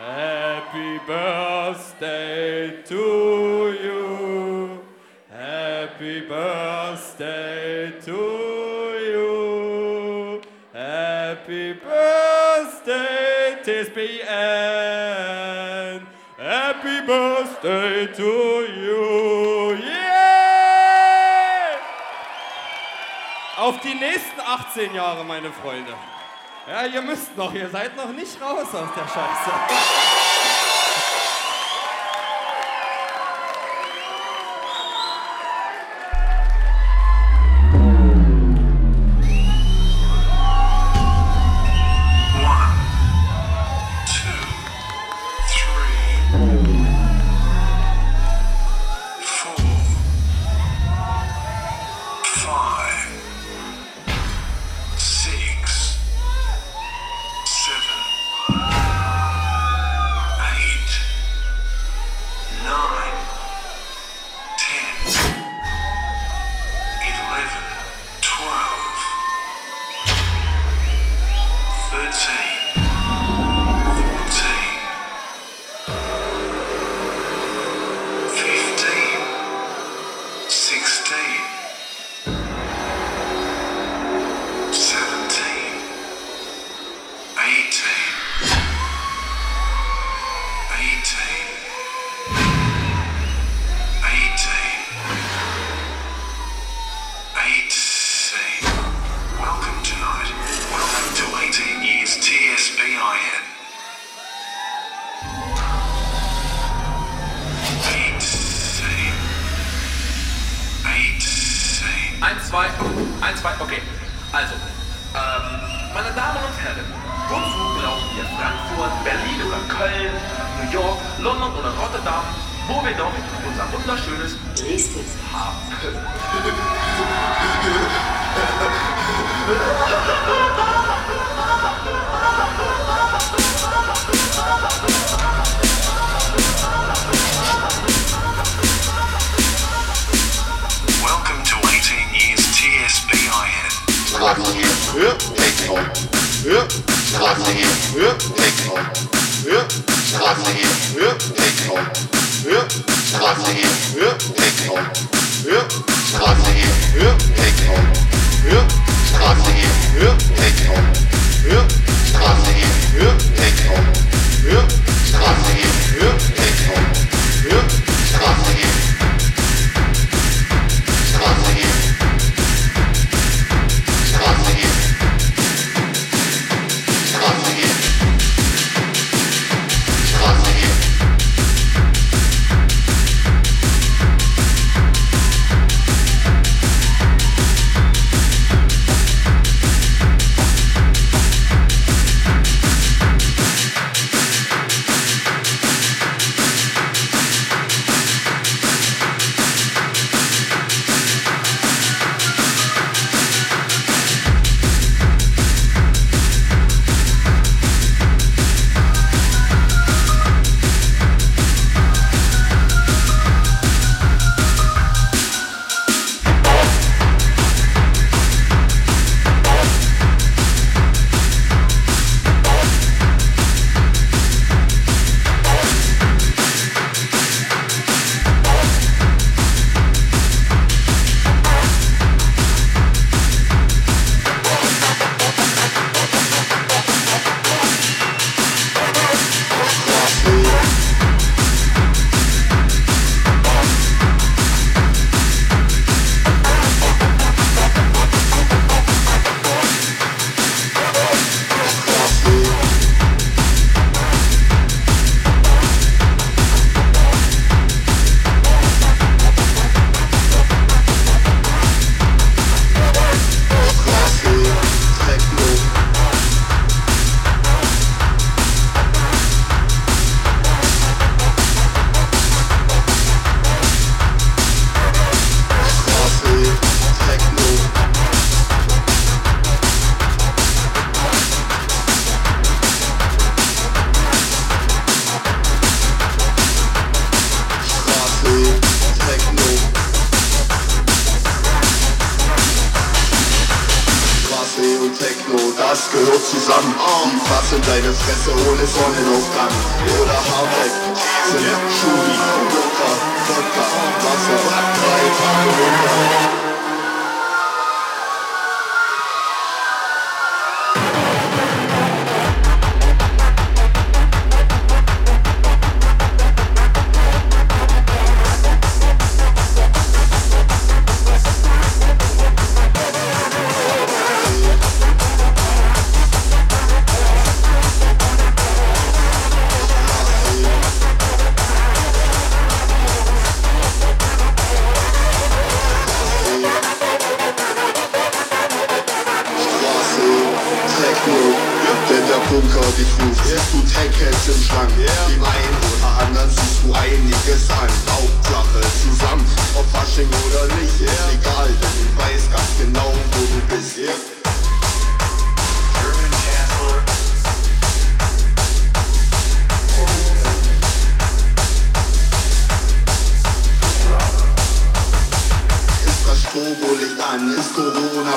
Happy birthday to you. Happy birthday to you. Happy birthday TSBN. Happy birthday to you. Yeah! Auf die nächsten 18 Jahre, meine Freunde. Ja, ihr müsst noch, ihr seid noch nicht raus aus der Scheiße.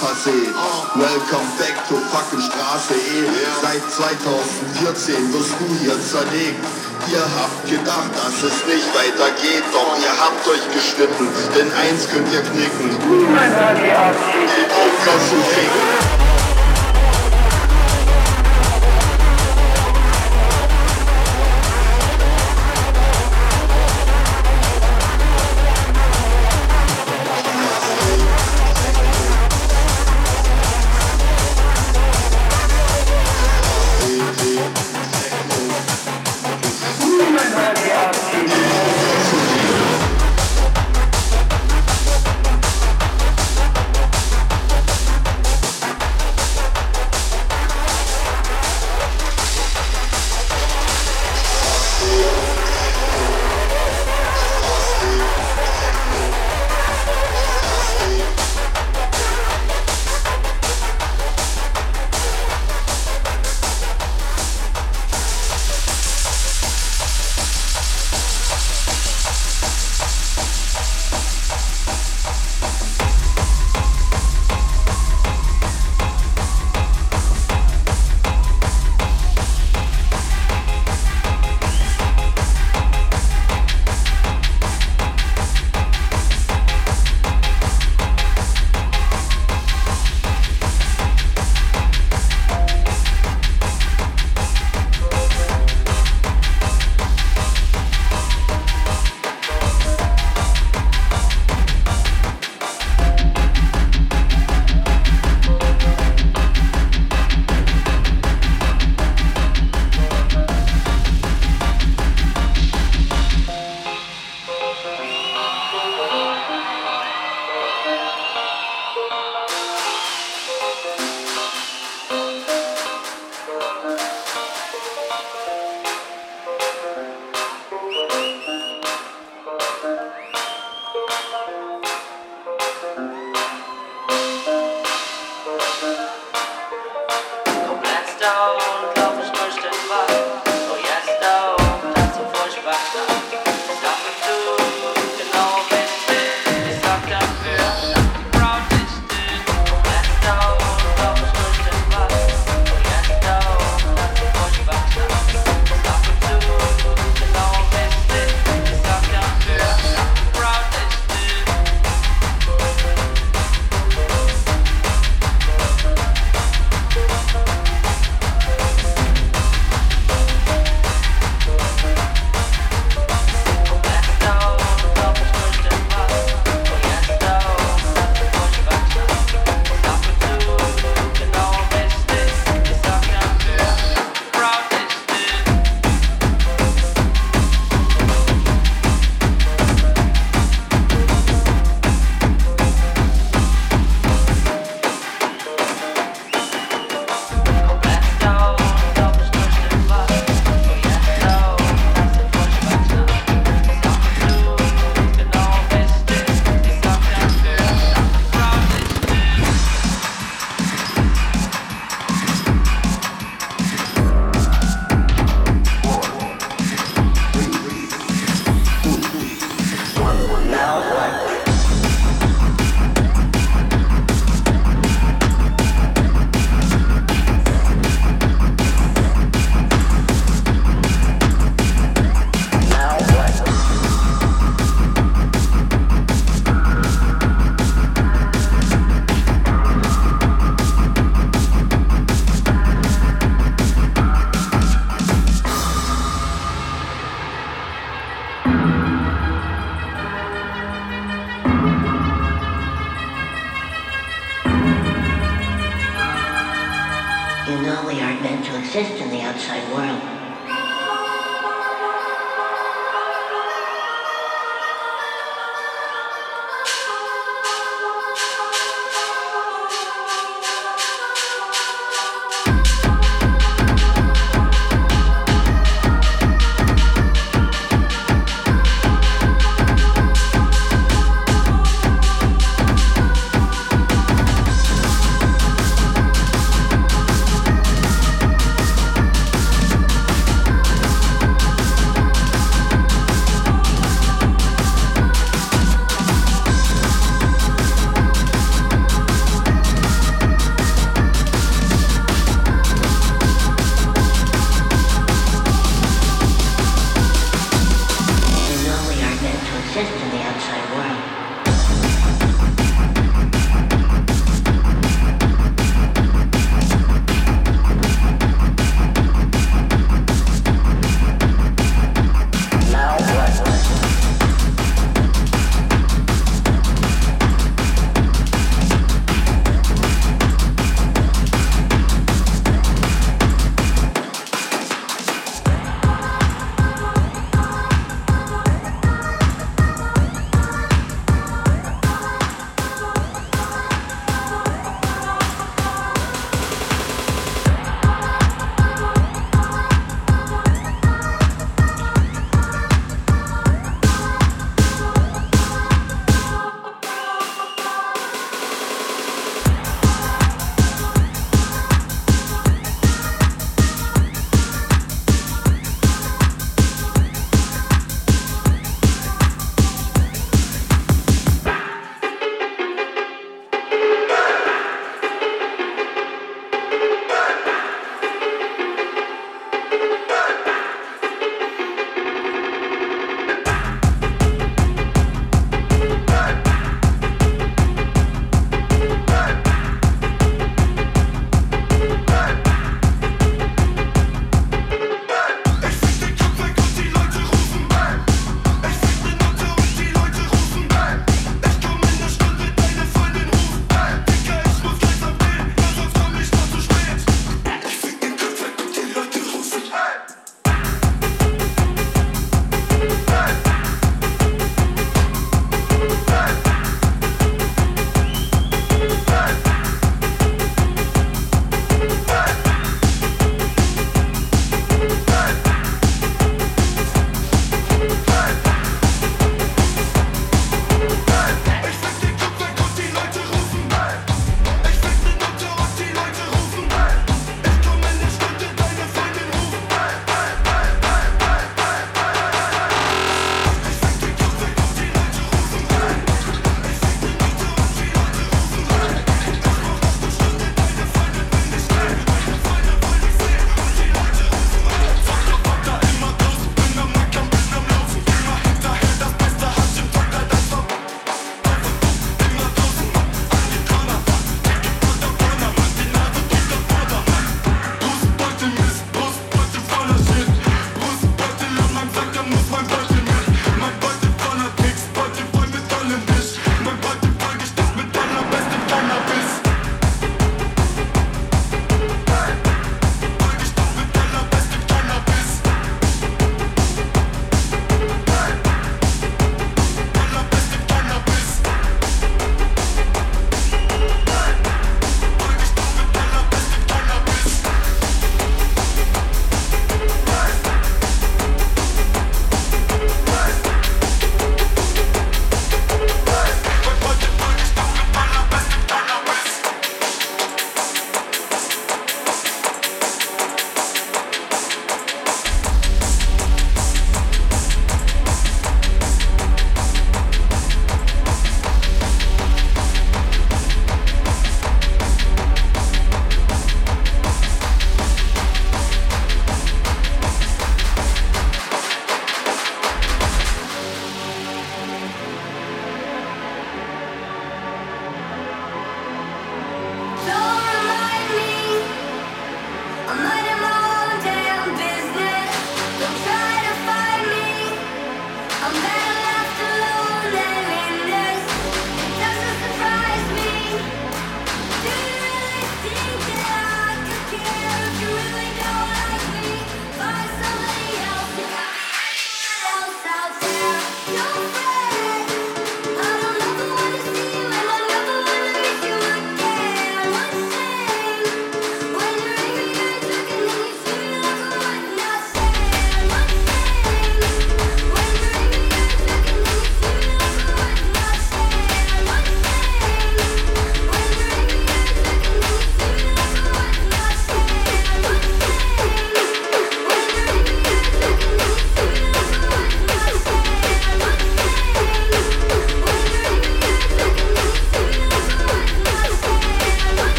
Passé. Welcome back to fucking Straße E. Seit 2014 wirst du hier zerlegt. Ihr habt gedacht, dass es nicht weitergeht, doch ihr habt euch geschnitten, denn eins könnt ihr knicken. Die Bunker zu ficken.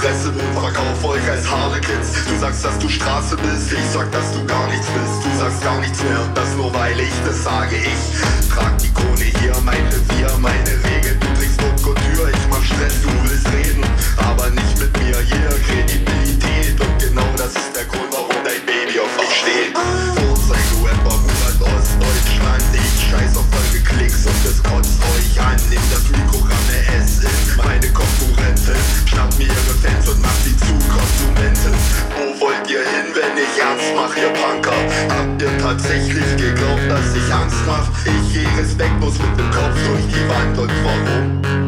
Fresse will, verkauf euch als Harlequins. Du sagst, dass du Straße bist, ich sag, dass du gar nichts bist. Du sagst gar nichts mehr, das nur weil ich das sage. Ich trag die Krone hier, mein Revier, meine Angst mach, ihr Punker. Habt ihr tatsächlich geglaubt, dass ich Angst mach? Ich je Respekt muss mit dem Kopf durch die Wand und warum?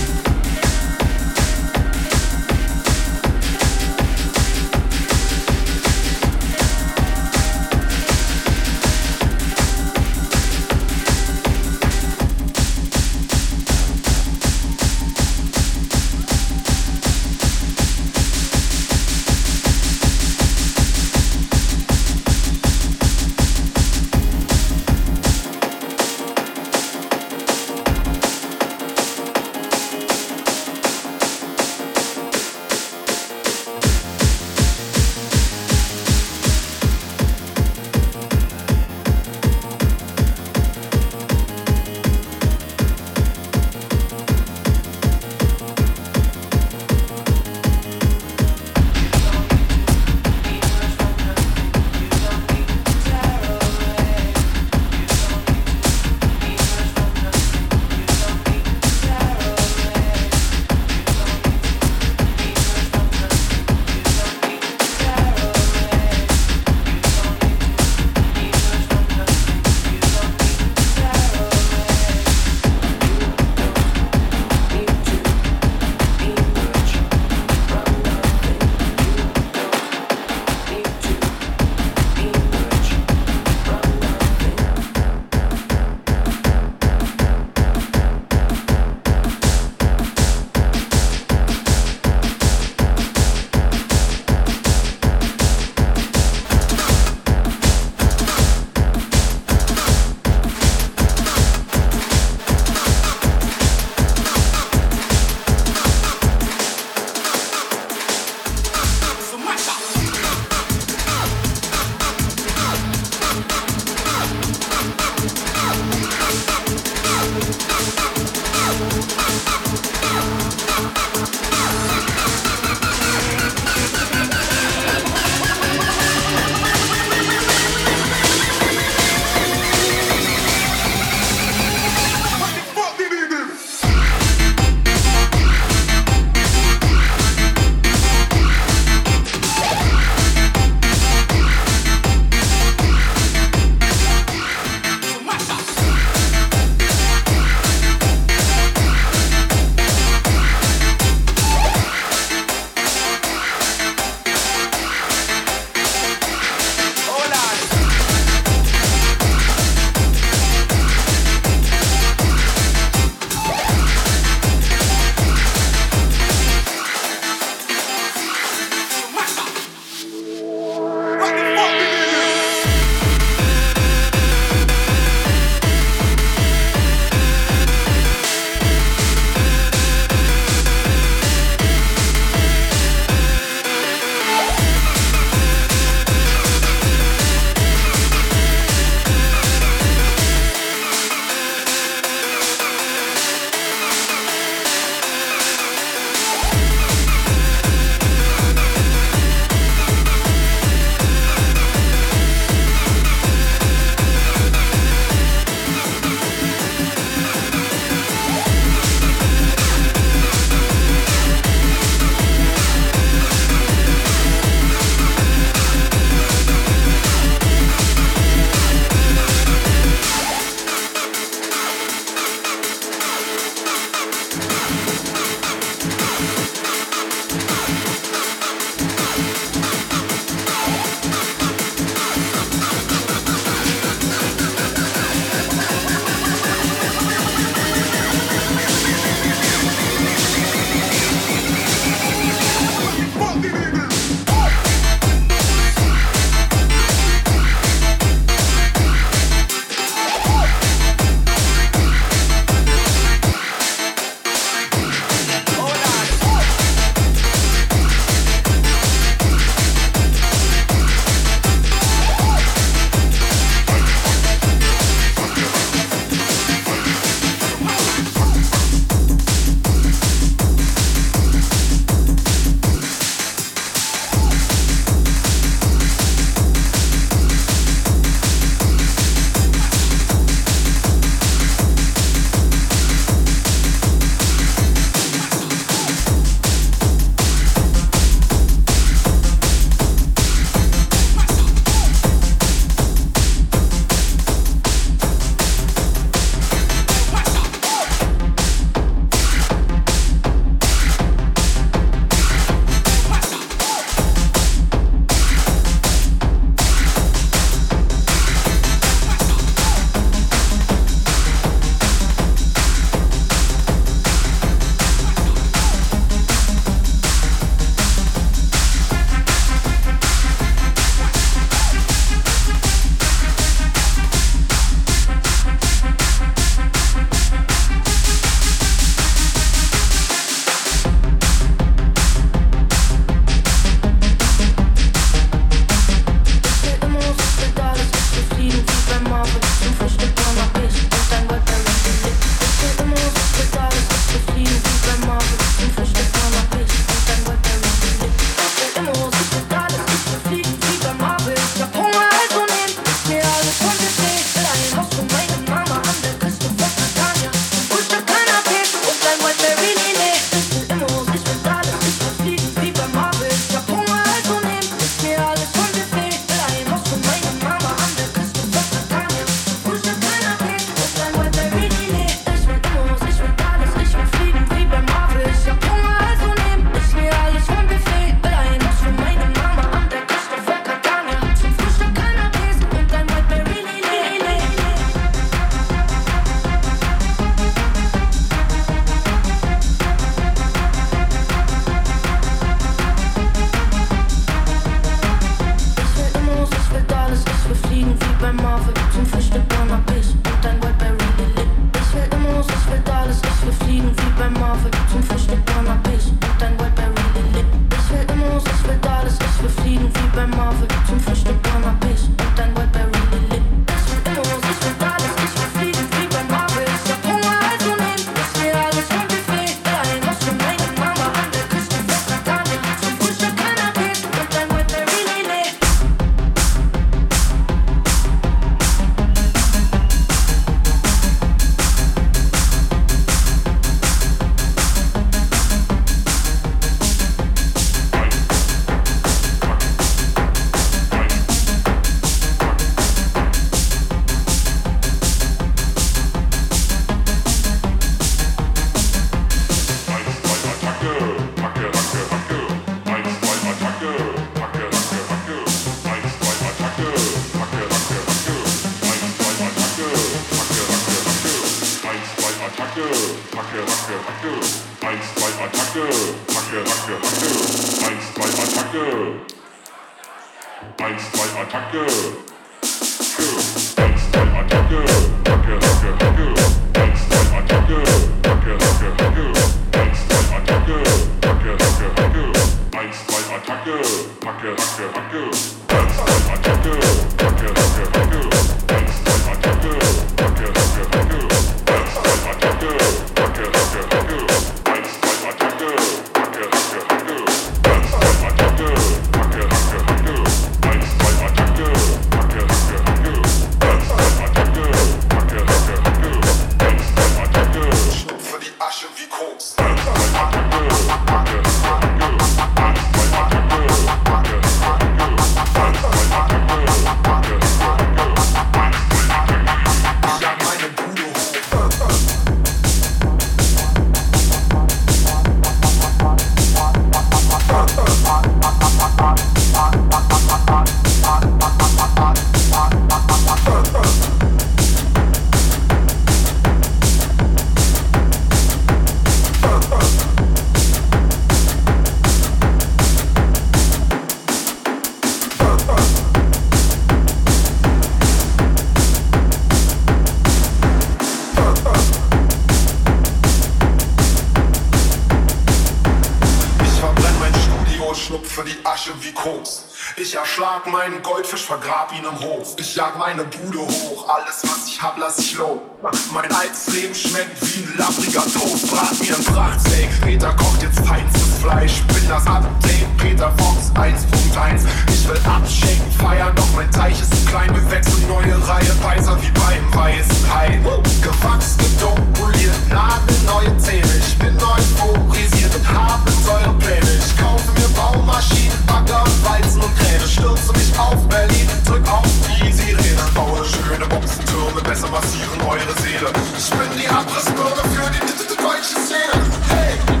Vergrab ihn im Hof. Ich jag meine Bude hoch, alles was ich hab, lass ich los. Mein altes Leben schmeckt wie ein labbriger Toast. Brat mir ein Prachtsteak, Peter kocht jetzt feinstes Fleisch. Bin das Update, Peter Fox 1.1. Ich will abschicken, feiern, doch mein Teich ist zu klein. Wir wechseln neue Reihe, weißer wie beim weißen Hai. Gewachs, gedopuliert, nagelneue Zähne. Ich bin euphorisiert und habe Pläne. Ich kaufe mir Baumaschinen, Bagger, Weizen und Kräne. Stürze mich auf Berlin, drück auf die Sirene. Baue schöne Boxentürme, besser massieren eure Seele. Ich bin die Abrissbürger für die deutsche Szene. Hey!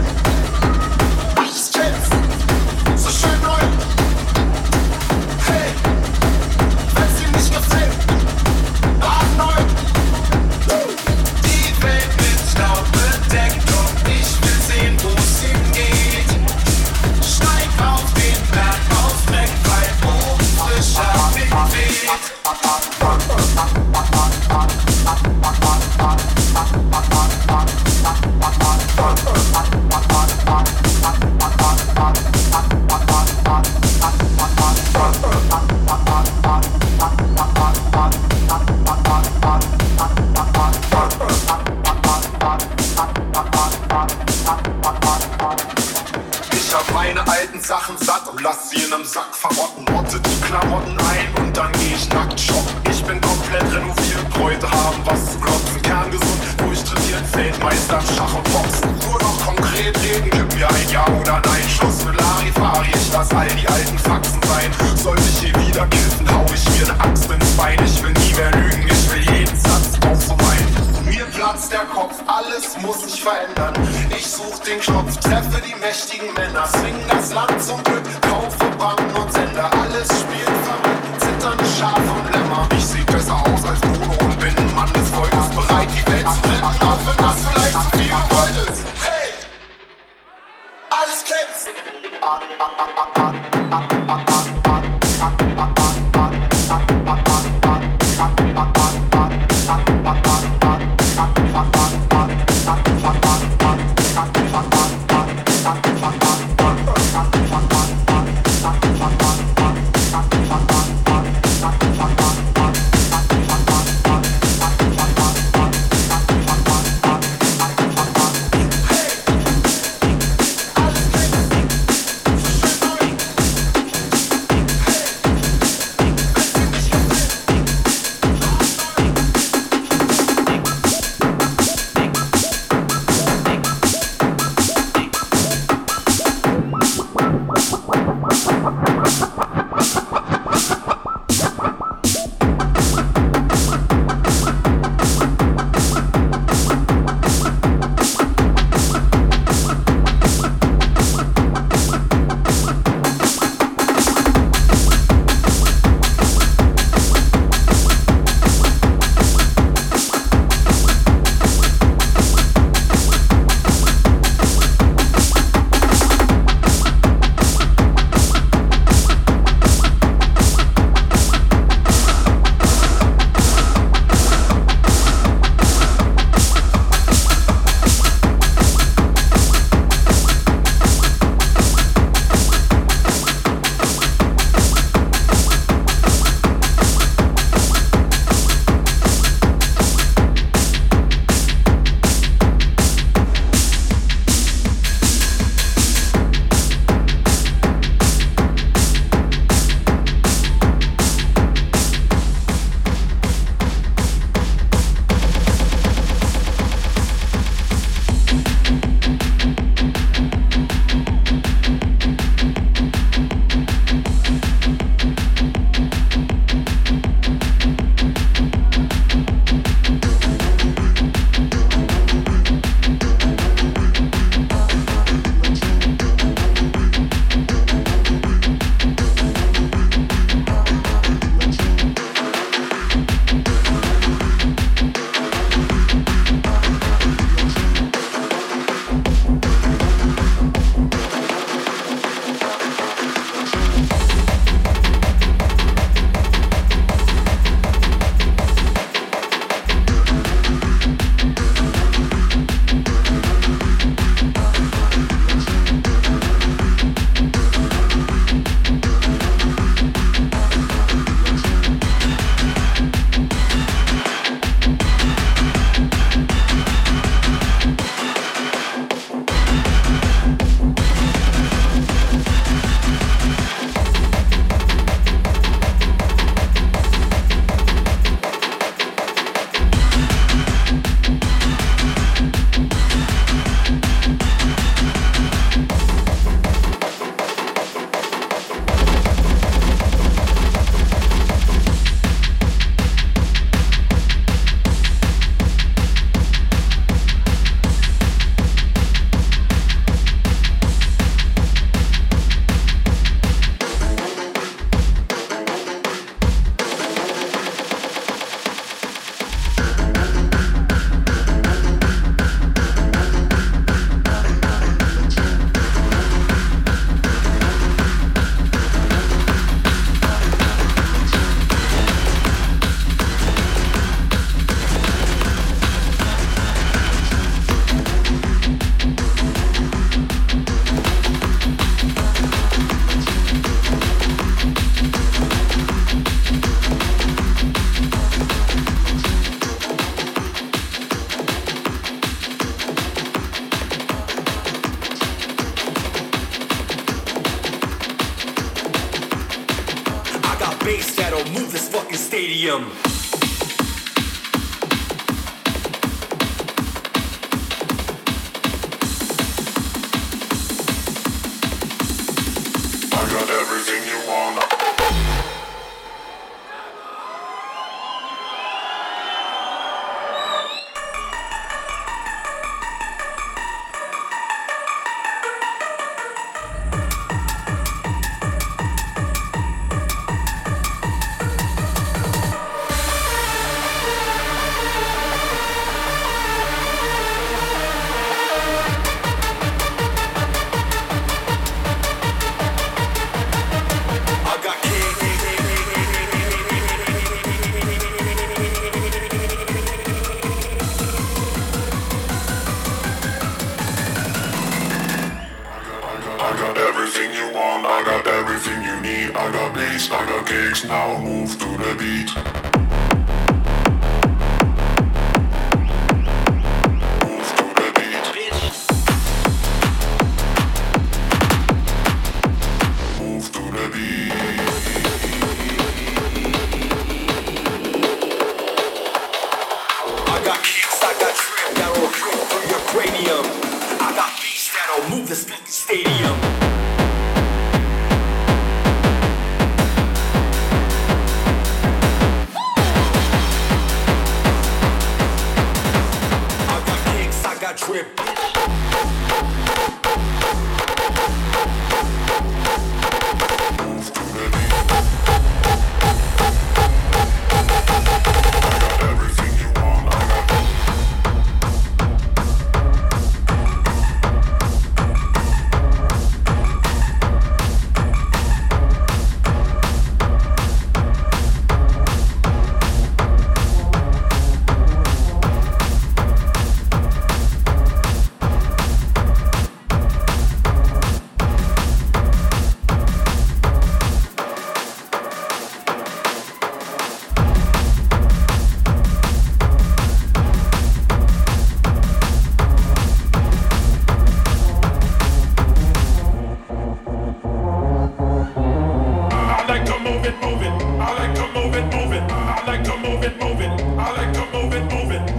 Lass all die alten Faxen sein. Sollte ich hier wieder kiffen, hau ich mir ne Axt ins Bein. Ich will nie mehr lügen, ich will jeden Satz auf so meinen. Mir platzt der Kopf, alles muss sich verändern. Ich such den Knopf, treffe die mächtigen Männer, swing das Land zum Glück, it, move it. I like to move it, move it. I like to move it, move it. I like to move it, move it.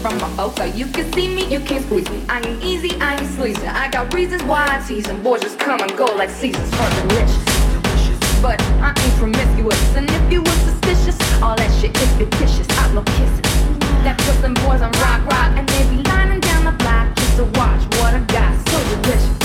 from my folks, so you can see me, you can't squeeze me. I ain't easy, I ain't sleazy. I got reasons why I tease and Boys just come and go like seasons for delicious. But I ain't promiscuous, and if you were suspicious, all that shit is fictitious. I love kisses. That puts them boys on rock, rock, and they be lining down the block just to watch what I got. So delicious.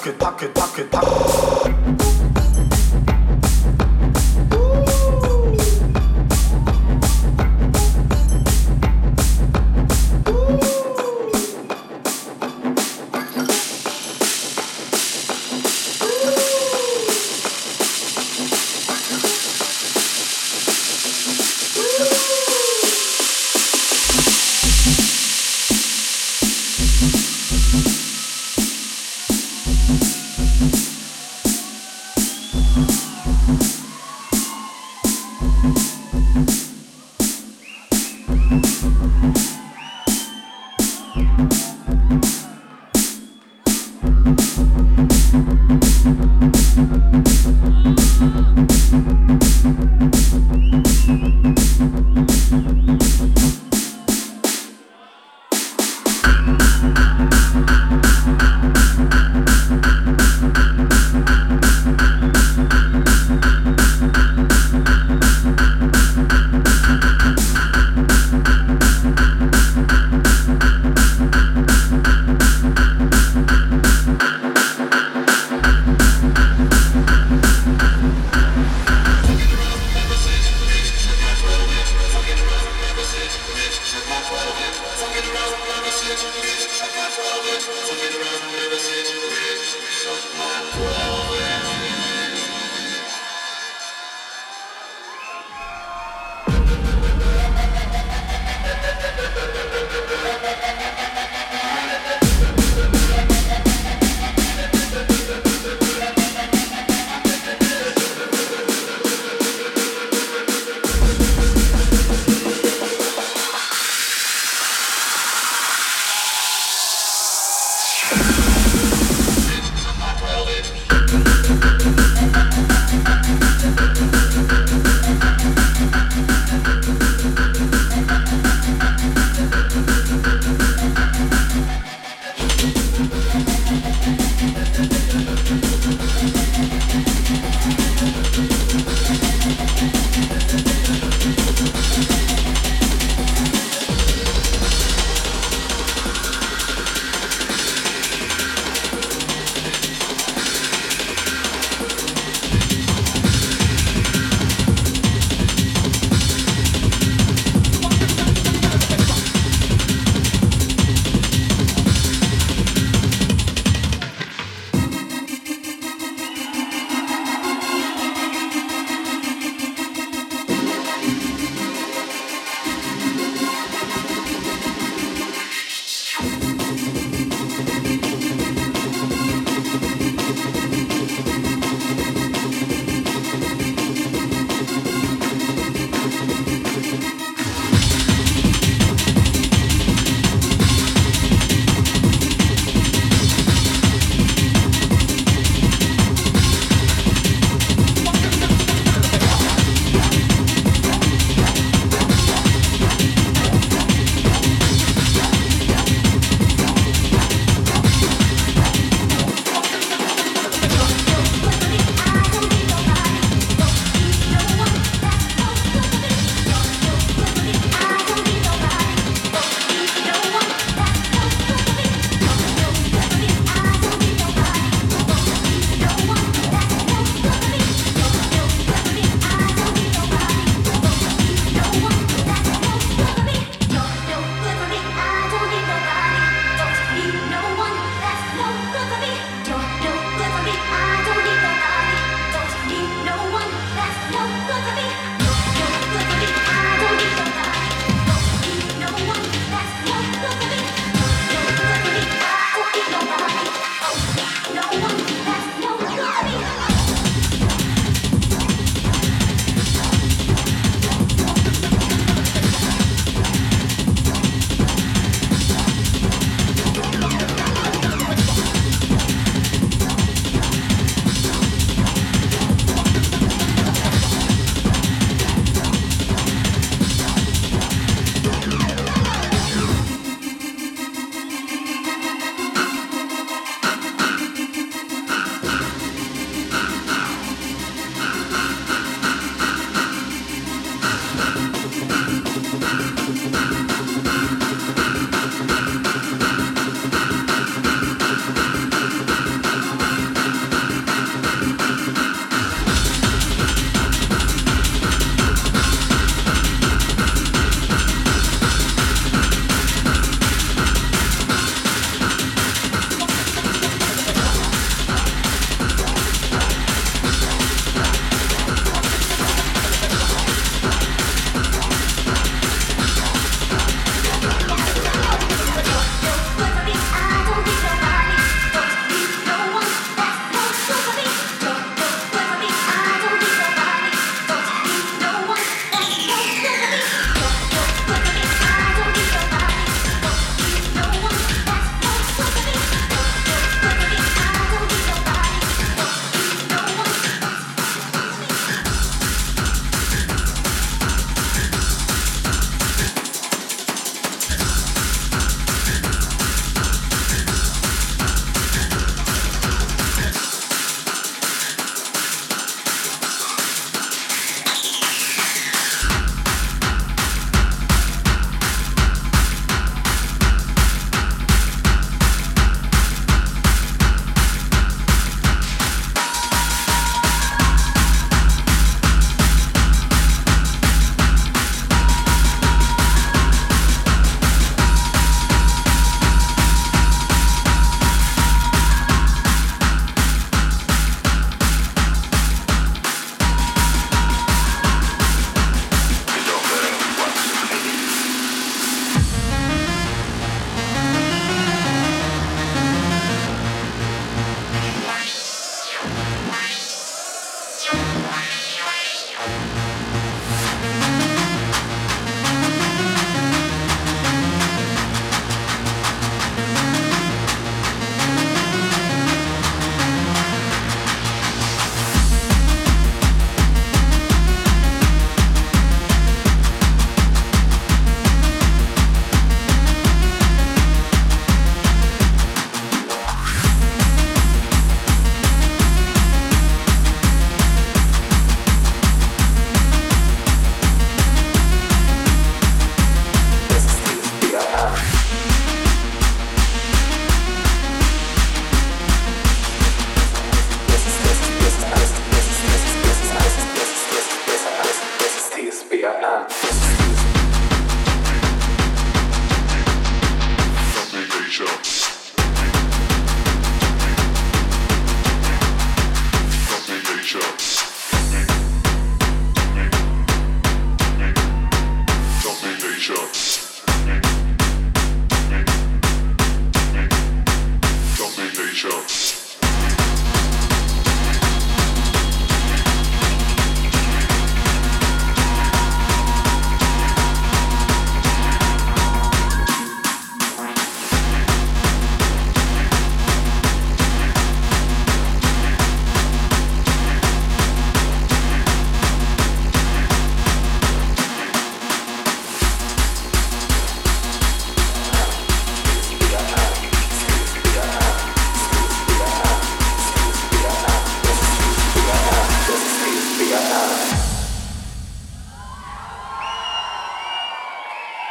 pocket, pocket, pocket, pocket.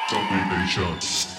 Domination.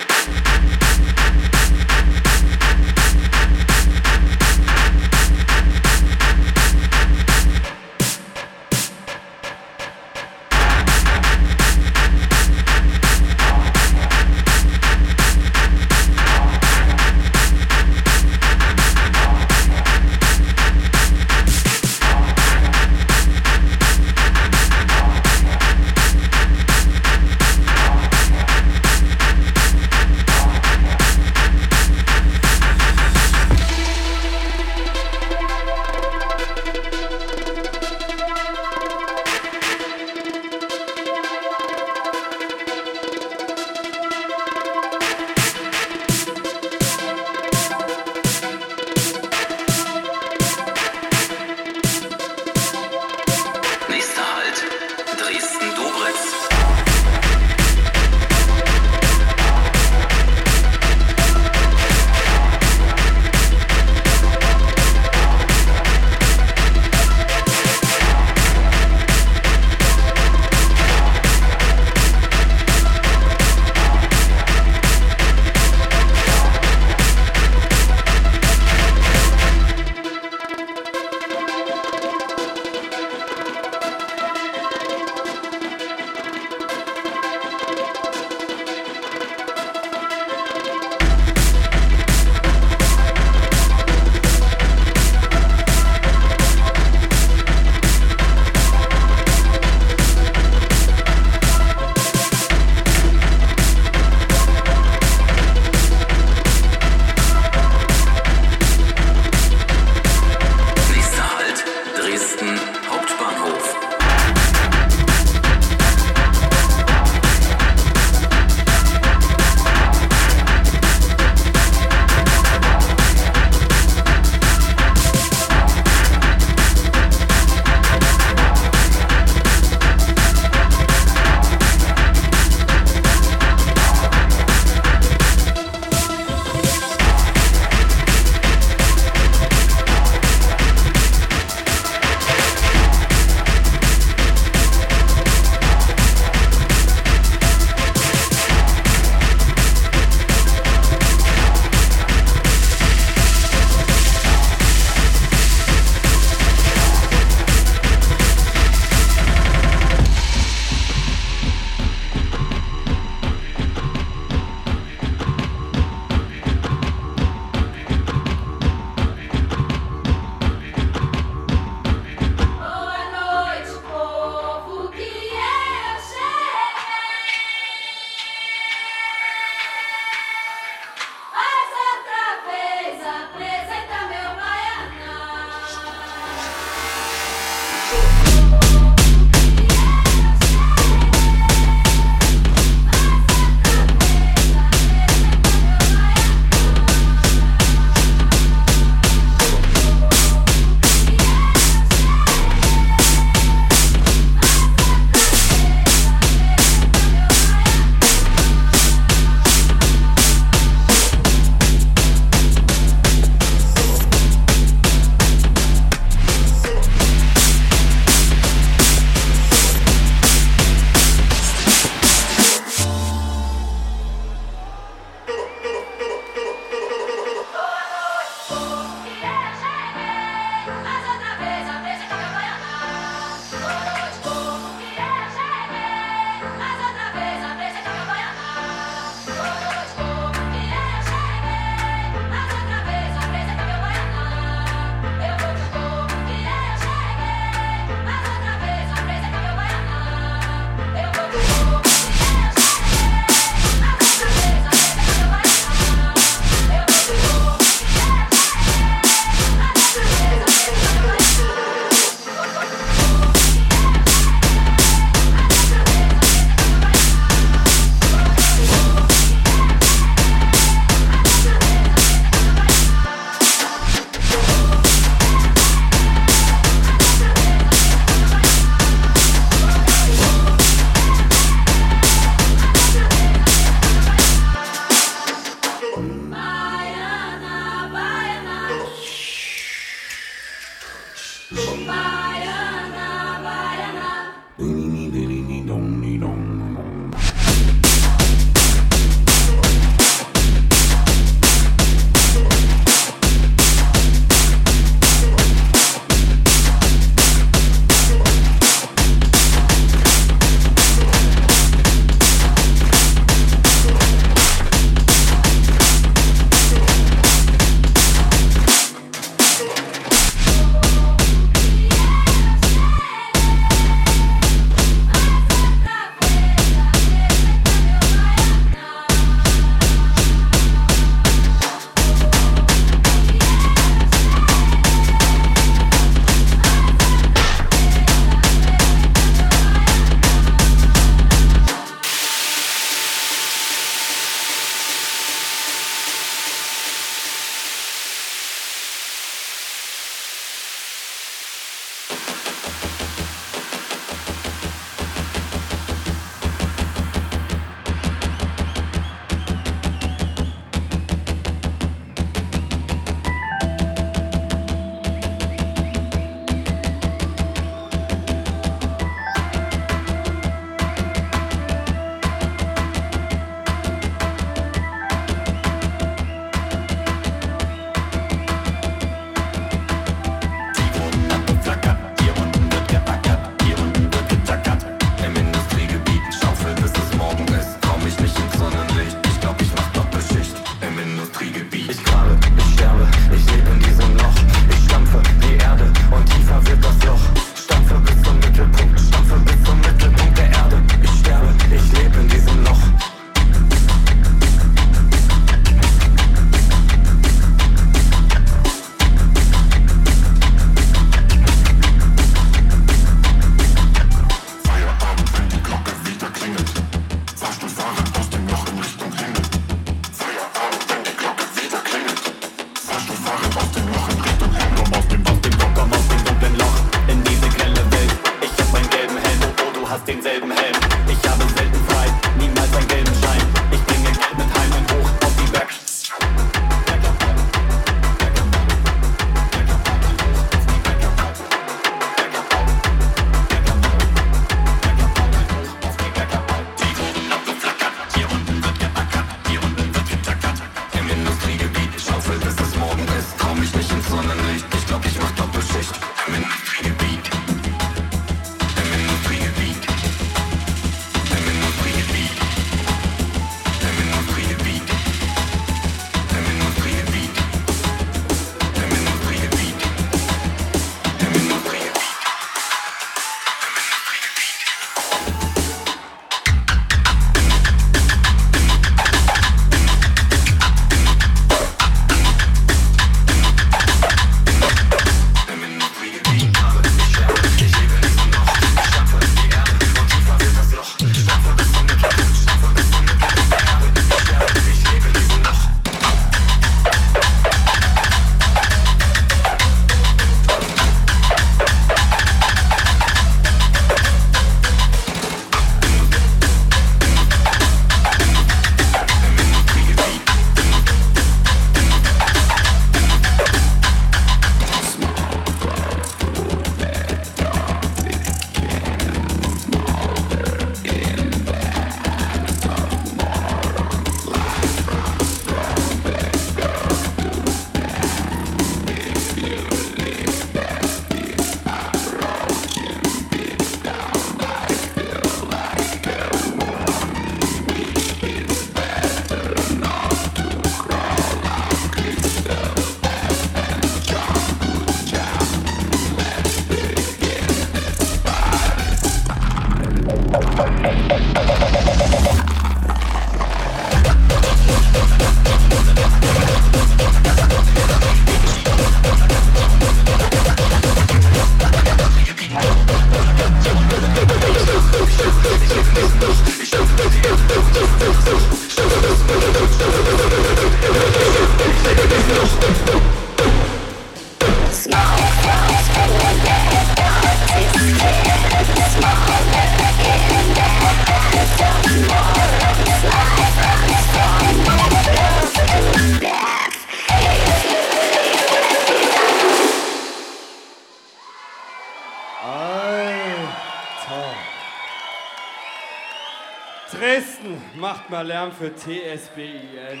Mal Lärm für TSBIN.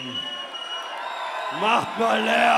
Macht mal Lärm!